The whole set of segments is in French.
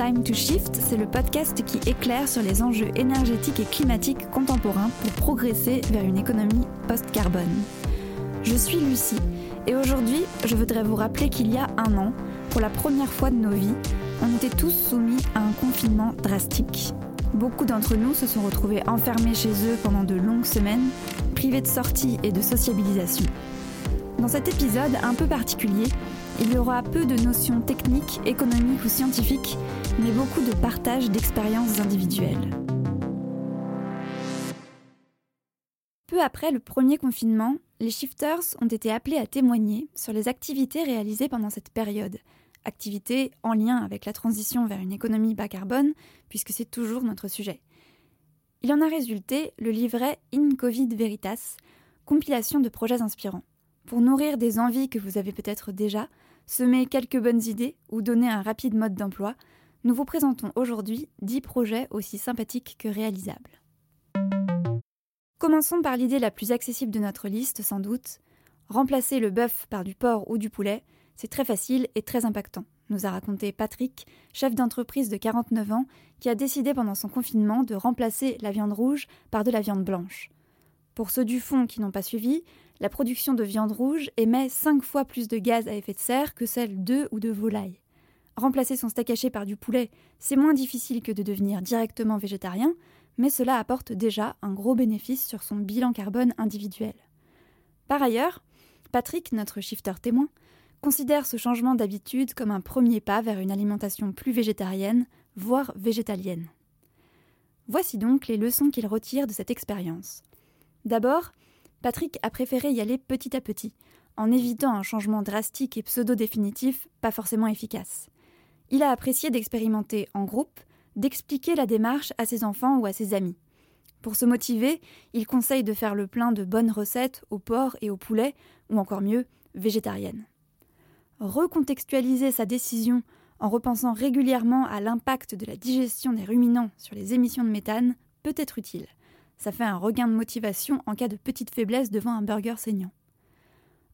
Time to Shift, c'est le podcast qui éclaire sur les enjeux énergétiques et climatiques contemporains pour progresser vers une économie post-carbone. Je suis Lucie et aujourd'hui, je voudrais vous rappeler qu'il y a un an, pour la première fois de nos vies, on était tous soumis à un confinement drastique. Beaucoup d'entre nous se sont retrouvés enfermés chez eux pendant de longues semaines, privés de sorties et de sociabilisation. Dans cet épisode un peu particulier, il y aura peu de notions techniques, économiques ou scientifiques, mais beaucoup de partage d'expériences individuelles. Peu après le premier confinement, les shifters ont été appelés à témoigner sur les activités réalisées pendant cette période, activités en lien avec la transition vers une économie bas carbone, puisque c'est toujours notre sujet. Il en a résulté le livret In Covid Veritas, compilation de projets inspirants. Pour nourrir des envies que vous avez peut-être déjà, semer quelques bonnes idées ou donner un rapide mode d'emploi, nous vous présentons aujourd'hui 10 projets aussi sympathiques que réalisables. Commençons par l'idée la plus accessible de notre liste, sans doute. Remplacer le bœuf par du porc ou du poulet, c'est très facile et très impactant, nous a raconté Patrick, chef d'entreprise de 49 ans, qui a décidé pendant son confinement de remplacer la viande rouge par de la viande blanche. Pour ceux du fond qui n'ont pas suivi, la production de viande rouge émet 5 fois plus de gaz à effet de serre que celle d'œufs ou de volaille. Remplacer son steak haché par du poulet, c'est moins difficile que de devenir directement végétarien, mais cela apporte déjà un gros bénéfice sur son bilan carbone individuel. Par ailleurs, Patrick, notre shifter témoin, considère ce changement d'habitude comme un premier pas vers une alimentation plus végétarienne, voire végétalienne. Voici donc les leçons qu'il retire de cette expérience. D'abord, Patrick a préféré y aller petit à petit, en évitant un changement drastique et pseudo-définitif pas forcément efficace. Il a apprécié d'expérimenter en groupe, d'expliquer la démarche à ses enfants ou à ses amis. Pour se motiver, il conseille de faire le plein de bonnes recettes au porc et au poulet, ou encore mieux, végétariennes. Recontextualiser sa décision en repensant régulièrement à l'impact de la digestion des ruminants sur les émissions de méthane peut être utile. Ça fait un regain de motivation en cas de petite faiblesse devant un burger saignant.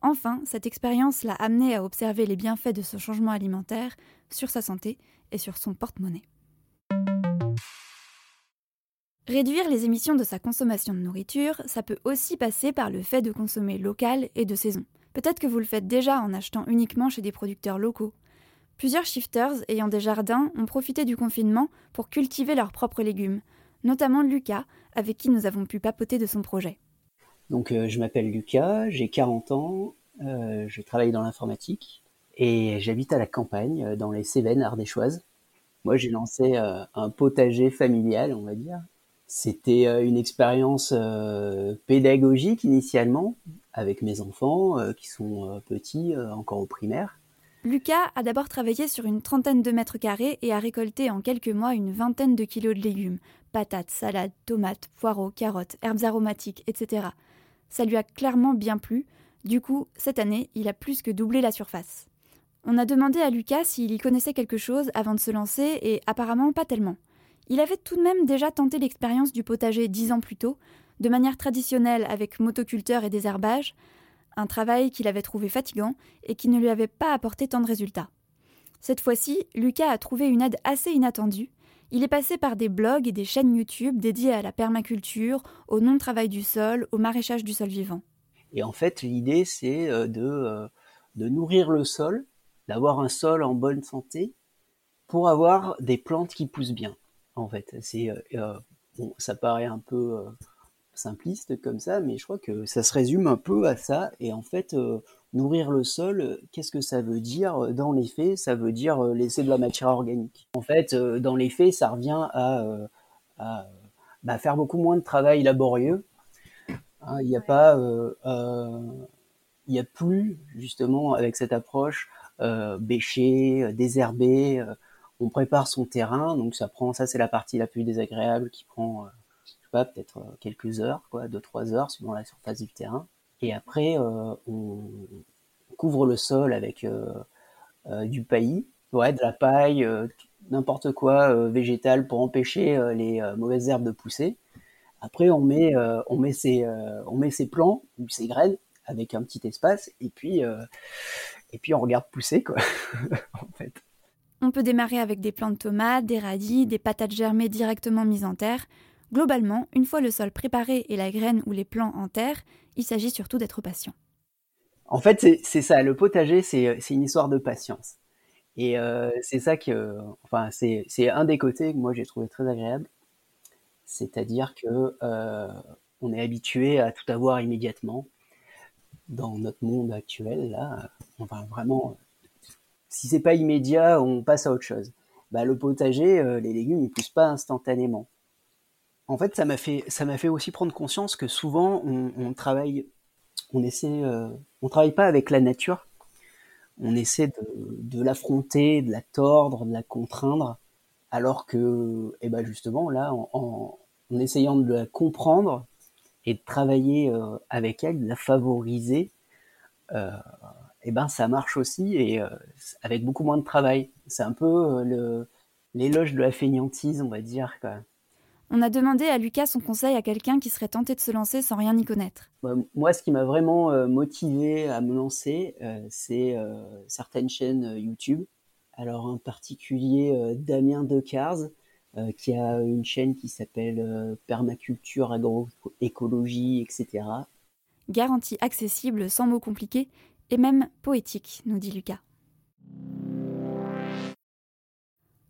Enfin, cette expérience l'a amené à observer les bienfaits de ce changement alimentaire sur sa santé et sur son porte-monnaie. Réduire les émissions de sa consommation de nourriture, ça peut aussi passer par le fait de consommer local et de saison. Peut-être que vous le faites déjà en achetant uniquement chez des producteurs locaux. Plusieurs shifters ayant des jardins ont profité du confinement pour cultiver leurs propres légumes, notamment Lucas, avec qui nous avons pu papoter de son projet. Donc, euh, je m'appelle Lucas, j'ai 40 ans, euh, je travaille dans l'informatique et j'habite à la campagne, euh, dans les Cévennes ardéchoises. Moi, j'ai lancé un potager familial, on va dire. C'était une expérience pédagogique initialement, avec mes enfants qui sont petits, encore au primaire. Lucas a d'abord travaillé sur une trentaine de mètres carrés et a récolté en quelques mois une vingtaine de kilos de légumes, patates, salades, tomates, poireaux, carottes, herbes aromatiques, etc. Ça lui a clairement bien plu, du coup, cette année, il a plus que doublé la surface. On a demandé à Lucas s'il y connaissait quelque chose avant de se lancer, et apparemment pas tellement. Il avait tout de même déjà tenté l'expérience du potager dix ans plus tôt, de manière traditionnelle avec motoculteur et désherbage, un travail qu'il avait trouvé fatigant et qui ne lui avait pas apporté tant de résultats. Cette fois-ci, Lucas a trouvé une aide assez inattendue. Il est passé par des blogs et des chaînes YouTube dédiées à la permaculture, au non-travail du sol, au maraîchage du sol vivant. Et en fait, l'idée, c'est euh, de, euh, de nourrir le sol, d'avoir un sol en bonne santé pour avoir des plantes qui poussent bien. En fait, c'est euh, bon, ça paraît un peu simpliste comme ça, mais je crois que ça se résume un peu à ça. Et en fait, euh, nourrir le sol, qu'est-ce que ça veut dire dans les faits? Ça veut dire euh, laisser de la matière organique. En fait, euh, dans les faits, ça revient à, bah, faire beaucoup moins de travail laborieux. Hein, il n'y a pas, il n'y a plus justement avec cette approche bêcher, désherber. on prépare son terrain, donc ça prend, ça c'est la partie la plus désagréable qui prend peut-être euh, quelques heures, quoi, deux trois heures suivant la surface du terrain. Et après, euh, on couvre le sol avec euh, du paillis, ouais, de la paille, n'importe quoi végétal pour empêcher les mauvaises herbes de pousser. Après, on met, on met ses, on met ses plants ou ses graines avec un petit espace, et puis, et puis on regarde pousser, quoi, en fait. On peut démarrer avec des plants de tomates, des radis, des patates germées directement mises en terre. Globalement, une fois le sol préparé et la graine ou les plants en terre, il s'agit surtout d'être patient. En fait, c'est ça, le potager, c'est une histoire de patience. Et euh, c'est ça que, enfin, c'est un des côtés que moi j'ai trouvé très agréable. C'est-à-dire que euh, on est habitué à tout avoir immédiatement dans notre monde actuel. Là, enfin vraiment, si c'est pas immédiat, on passe à autre chose. Bah, le potager, euh, les légumes, ils poussent pas instantanément. En fait, ça m'a fait, ça m'a fait aussi prendre conscience que souvent, on, travaille, on essaie, euh, on travaille pas avec la nature. On essaie de, l'affronter, de la tordre, de la contraindre, alors que, eh ben justement, là, en, essayant de la comprendre et de travailler euh, avec elle, de la favoriser, euh, eh ben ça marche aussi et euh, avec beaucoup moins de travail. C'est un peu l'éloge de la fainéantise, on va dire. On a demandé à Lucas son conseil à quelqu'un qui serait tenté de se lancer sans rien y connaître. Bah, moi, ce qui m'a vraiment motivé à me lancer, c'est certaines chaînes YouTube. Alors en particulier Damien Decars, qui a une chaîne qui s'appelle Permaculture, Agroécologie, etc. Garantie accessible, sans mots compliqués, et même poétique, nous dit Lucas.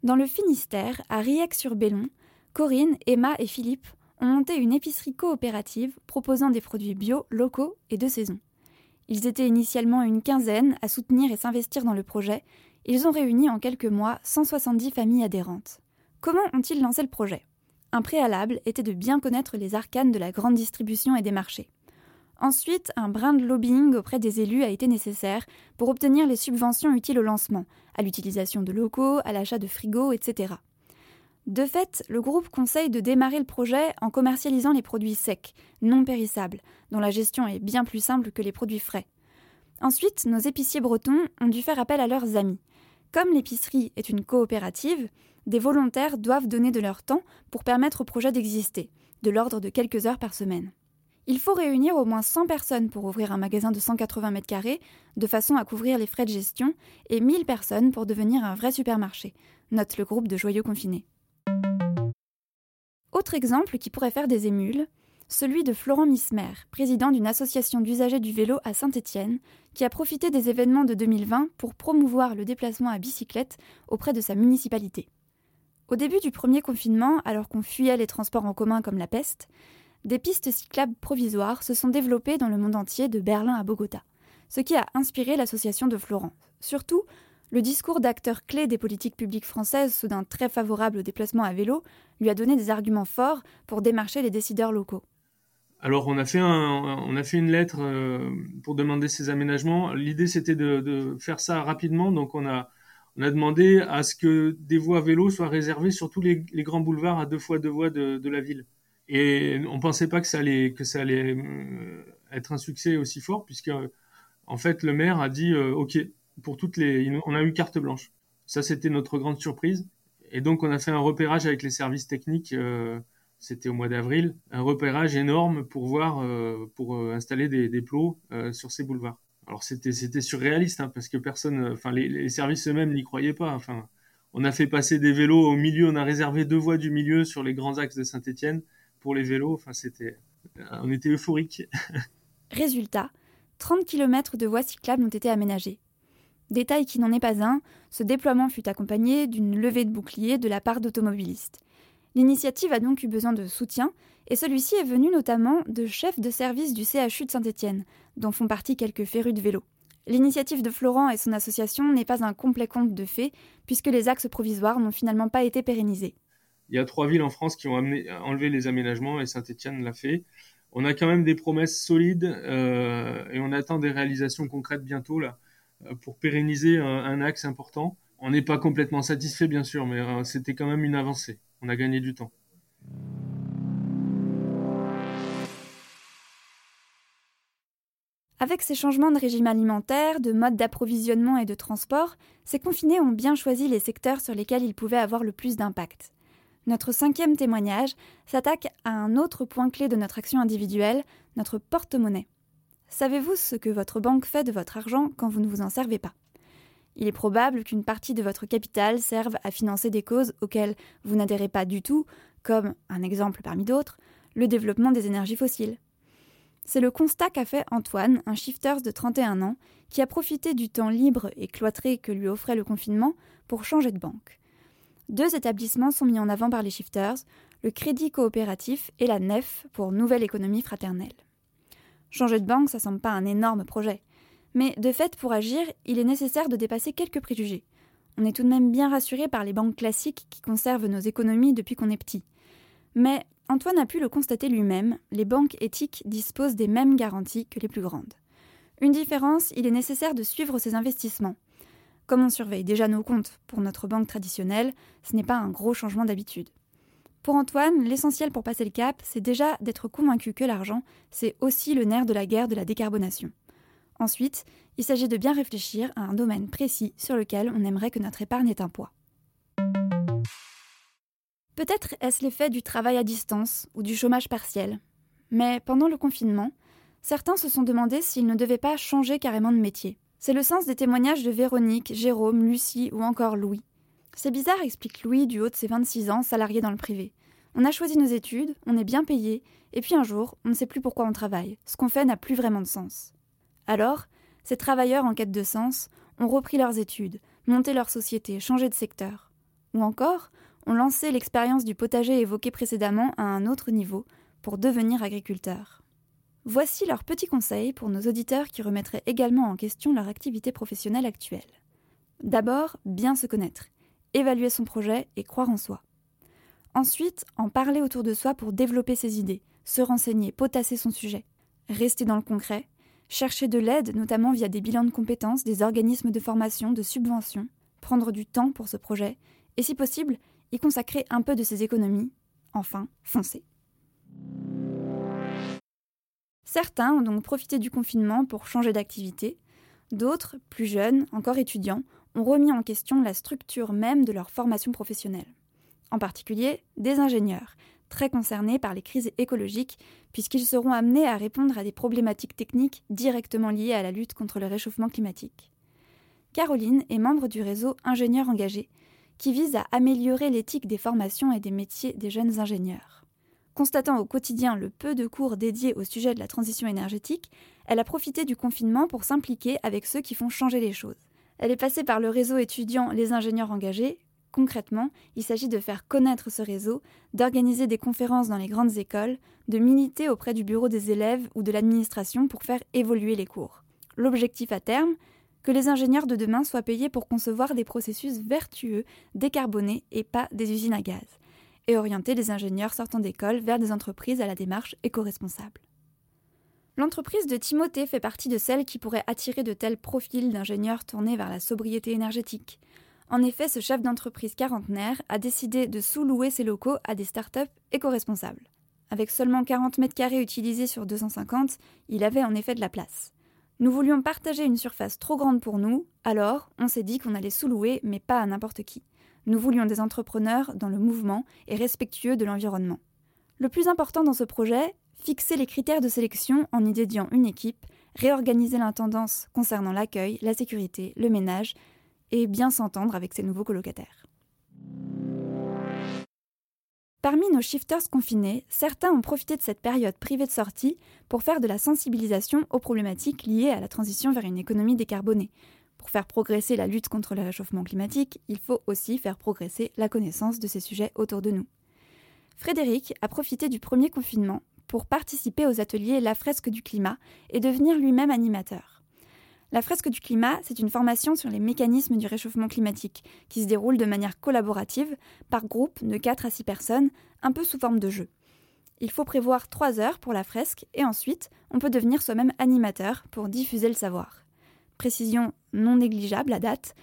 Dans le Finistère, à Riec-sur-Bellon, Corinne, Emma et Philippe ont monté une épicerie coopérative proposant des produits bio, locaux et de saison. Ils étaient initialement une quinzaine à soutenir et s'investir dans le projet. Ils ont réuni en quelques mois 170 familles adhérentes. Comment ont-ils lancé le projet? Un préalable était de bien connaître les arcanes de la grande distribution et des marchés. Ensuite, un brin de lobbying auprès des élus a été nécessaire pour obtenir les subventions utiles au lancement, à l'utilisation de locaux, à l'achat de frigos, etc. De fait, le groupe conseille de démarrer le projet en commercialisant les produits secs, non périssables, dont la gestion est bien plus simple que les produits frais. Ensuite, nos épiciers bretons ont dû faire appel à leurs amis. Comme l'épicerie est une coopérative, des volontaires doivent donner de leur temps pour permettre au projet d'exister, de l'ordre de quelques heures par semaine. Il faut réunir au moins 100 personnes pour ouvrir un magasin de 180 mètres carrés, de façon à couvrir les frais de gestion, et 1000 personnes pour devenir un vrai supermarché, note le groupe de joyeux confinés. Autre exemple qui pourrait faire des émules, celui de Florent Mismer, président d'une association d'usagers du vélo à Saint-Étienne, qui a profité des événements de 2020 pour promouvoir le déplacement à bicyclette auprès de sa municipalité. Au début du premier confinement, alors qu'on fuyait les transports en commun comme la peste, des pistes cyclables provisoires se sont développées dans le monde entier de Berlin à Bogota, ce qui a inspiré l'association de Florent. Surtout, le discours d'acteurs clés des politiques publiques françaises, soudain très favorable au déplacement à vélo, lui a donné des arguments forts pour démarcher les décideurs locaux. Alors on a fait, une lettre euh, pour demander ces aménagements. L'idée c'était de, faire ça rapidement, donc on a, demandé à ce que des voies vélo soient réservées sur tous les, grands boulevards à deux fois deux voies de la ville. Et on pensait pas que ça allait que ça allait euh, être un succès aussi fort puisque en fait le maire a dit euh, OK pour toutes les on a eu carte blanche. Ça c'était notre grande surprise et donc on a fait un repérage avec les services techniques euh, c'était au mois d'avril, un repérage énorme pour voir pour installer des, plots sur ces boulevards. Alors c'était surréaliste hein, parce que personne enfin les, services eux-mêmes n'y croyaient pas enfin on a fait passer des vélos au milieu, on a réservé deux voies du milieu sur les grands axes de Saint-Étienne pour les vélos. Enfin, c'était, on était euphorique. Résultat, 30 km de voies cyclables ont été aménagées. Détail qui n'en est pas un, ce déploiement fut accompagné d'une levée de boucliers de la part d'automobilistes. L'initiative a donc eu besoin de soutien, et celui-ci est venu notamment de chefs de service du CHU de Saint-Étienne, dont font partie quelques férus de vélo. L'initiative de Florent et son association n'est pas un complet conte de fait, puisque les axes provisoires n'ont finalement pas été pérennisés il y a trois villes en France qui ont enlevé les aménagements et Saint-Etienne l'a fait. On a quand même des promesses solides euh, et on attend des réalisations concrètes bientôt là pour pérenniser un, axe important. On n'est pas complètement satisfait bien sûr, mais euh, c'était quand même une avancée. On a gagné du temps. Avec ces changements de régime alimentaire, de mode d'approvisionnement et de transport, ces confinés ont bien choisi les secteurs sur lesquels ils pouvaient avoir le plus d'impact. Notre cinquième témoignage s'attaque à un autre point clé de notre action individuelle, notre porte-monnaie. Savez-vous ce que votre banque fait de votre argent quand vous ne vous en servez pas? Il est probable qu'une partie de votre capital serve à financer des causes auxquelles vous n'adhérez pas du tout, comme, un exemple parmi d'autres, le développement des énergies fossiles. C'est le constat qu'a fait Antoine, un shifters de 31 ans, qui a profité du temps libre et cloîtré que lui offrait le confinement pour changer de banque. Deux établissements sont mis en avant par les shifters, le Crédit coopératif et la NEF pour Nouvelle économie fraternelle. Changer de banque, ça semble pas un énorme projet. Mais de fait, pour agir, il est nécessaire de dépasser quelques préjugés. On est tout de même bien rassuré par les banques classiques qui conservent nos économies depuis qu'on est petit. Mais Antoine a pu le constater lui-même, les banques éthiques disposent des mêmes garanties que les plus grandes. Une différence, il est nécessaire de suivre ses investissements. Comme on surveille déjà nos comptes pour notre banque traditionnelle, ce n'est pas un gros changement d'habitude. Pour Antoine, l'essentiel pour passer le cap, c'est déjà d'être convaincu que l'argent, c'est aussi le nerf de la guerre de la décarbonation. Ensuite, il s'agit de bien réfléchir à un domaine précis sur lequel on aimerait que notre épargne ait un poids. Peut-être est-ce l'effet du travail à distance ou du chômage partiel. Mais pendant le confinement, certains se sont demandé s'ils ne devaient pas changer carrément de métier. C'est le sens des témoignages de Véronique, Jérôme, Lucie ou encore Louis. C'est bizarre, explique Louis du haut de ses 26 ans, salarié dans le privé. On a choisi nos études, on est bien payé, et puis un jour, on ne sait plus pourquoi on travaille. Ce qu'on fait n'a plus vraiment de sens. Alors, ces travailleurs en quête de sens ont repris leurs études, monté leur société, changé de secteur. Ou encore, ont lancé l'expérience du potager évoquée précédemment à un autre niveau pour devenir agriculteurs. Voici leurs petits conseils pour nos auditeurs qui remettraient également en question leur activité professionnelle actuelle. D'abord, bien se connaître, évaluer son projet et croire en soi. Ensuite, en parler autour de soi pour développer ses idées, se renseigner, potasser son sujet. Rester dans le concret, chercher de l'aide, notamment via des bilans de compétences, des organismes de formation, de subventions, prendre du temps pour ce projet, et si possible, y consacrer un peu de ses économies. Enfin, foncer. Certains ont donc profité du confinement pour changer d'activité, d'autres, plus jeunes, encore étudiants, ont remis en question la structure même de leur formation professionnelle. En particulier, des ingénieurs, très concernés par les crises écologiques, puisqu'ils seront amenés à répondre à des problématiques techniques directement liées à la lutte contre le réchauffement climatique. Caroline est membre du réseau Ingénieurs engagés, qui vise à améliorer l'éthique des formations et des métiers des jeunes ingénieurs. Constatant au quotidien le peu de cours dédiés au sujet de la transition énergétique, elle a profité du confinement pour s'impliquer avec ceux qui font changer les choses. Elle est passée par le réseau étudiant Les ingénieurs engagés. Concrètement, il s'agit de faire connaître ce réseau, d'organiser des conférences dans les grandes écoles, de militer auprès du bureau des élèves ou de l'administration pour faire évoluer les cours. L'objectif à terme, que les ingénieurs de demain soient payés pour concevoir des processus vertueux, décarbonés et pas des usines à gaz, et orienter les ingénieurs sortant d'école vers des entreprises à la démarche éco-responsable. L'entreprise de Timothée fait partie de celles qui pourraient attirer de tels profils d'ingénieurs tournés vers la sobriété énergétique. En effet, ce chef d'entreprise quarantenaire a décidé de sous-louer ses locaux à des startups éco-responsables. Avec seulement 40 mètres carrés utilisés sur 250, il avait en effet de la place. Nous voulions partager une surface trop grande pour nous, alors on s'est dit qu'on allait sous-louer, mais pas à n'importe qui. Nous voulions des entrepreneurs dans le mouvement et respectueux de l'environnement. Le plus important dans ce projet, fixer les critères de sélection en y dédiant une équipe, réorganiser l'intendance concernant l'accueil, la sécurité, le ménage, et bien s'entendre avec ses nouveaux colocataires. Parmi nos shifters confinés, certains ont profité de cette période privée de sortie pour faire de la sensibilisation aux problématiques liées à la transition vers une économie décarbonée. Pour faire progresser la lutte contre le réchauffement climatique, il faut aussi faire progresser la connaissance de ces sujets autour de nous. Frédéric a profité du premier confinement pour participer aux ateliers La fresque du climat et devenir lui-même animateur. La fresque du climat, c'est une formation sur les mécanismes du réchauffement climatique, qui se déroule de manière collaborative, par groupe de 4 à 6 personnes, un peu sous forme de jeu. Il faut prévoir 3 heures pour la fresque et ensuite, on peut devenir soi-même animateur pour diffuser le savoir. Précision non négligeable à date,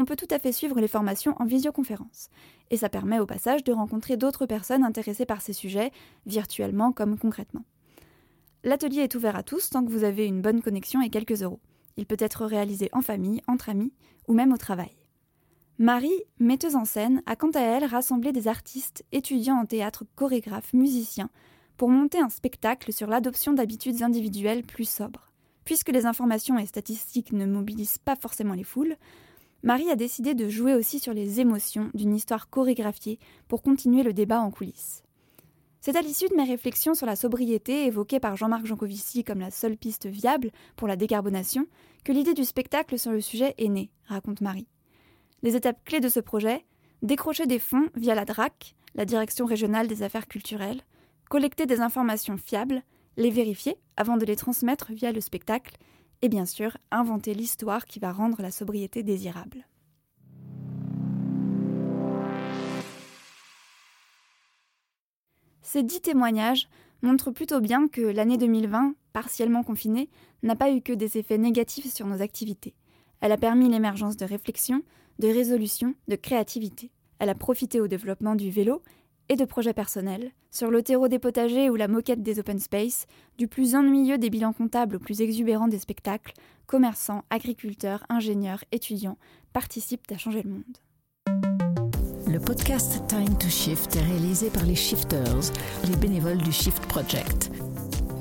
on peut tout à fait suivre les formations en visioconférence. Et ça permet au passage de rencontrer d'autres personnes intéressées par ces sujets, virtuellement comme concrètement. L'atelier est ouvert à tous tant que vous avez une bonne connexion et quelques euros. Il peut être réalisé en famille, entre amis ou même au travail. Marie, metteuse en scène, a quant à elle rassemblé des artistes, étudiants en théâtre, chorégraphes, musiciens, pour monter un spectacle sur l'adoption d'habitudes individuelles plus sobres. Puisque les informations et statistiques ne mobilisent pas forcément les foules, Marie a décidé de jouer aussi sur les émotions d'une histoire chorégraphiée pour continuer le débat en coulisses. C'est à l'issue de mes réflexions sur la sobriété évoquée par Jean-Marc Jancovici comme la seule piste viable pour la décarbonation que l'idée du spectacle sur le sujet est née, raconte Marie. Les étapes clés de ce projet décrocher des fonds via la DRAC, la Direction régionale des affaires culturelles, collecter des informations fiables, les vérifier avant de les transmettre via le spectacle, et bien sûr inventer l'histoire qui va rendre la sobriété désirable. Ces dix témoignages montrent plutôt bien que l'année 2020, partiellement confinée, n'a pas eu que des effets négatifs sur nos activités. Elle a permis l'émergence de réflexions, de résolutions, de créativité. Elle a profité au développement du vélo et de projets personnels, sur le terreau des potagers ou la moquette des open space, du plus ennuyeux des bilans comptables au plus exubérant des spectacles, commerçants, agriculteurs, ingénieurs, étudiants participent à changer le monde. Le podcast Time to Shift est réalisé par les Shifters, les bénévoles du Shift Project.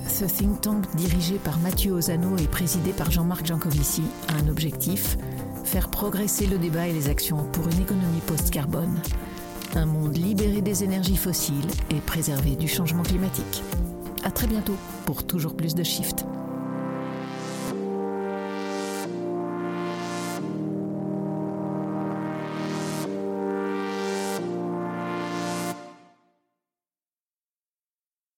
Ce think tank dirigé par Mathieu Ozano et présidé par Jean-Marc Jancovici a un objectif faire progresser le débat et les actions pour une économie post-carbone, un monde libéré des énergies fossiles et préservé du changement climatique. À très bientôt pour toujours plus de Shift.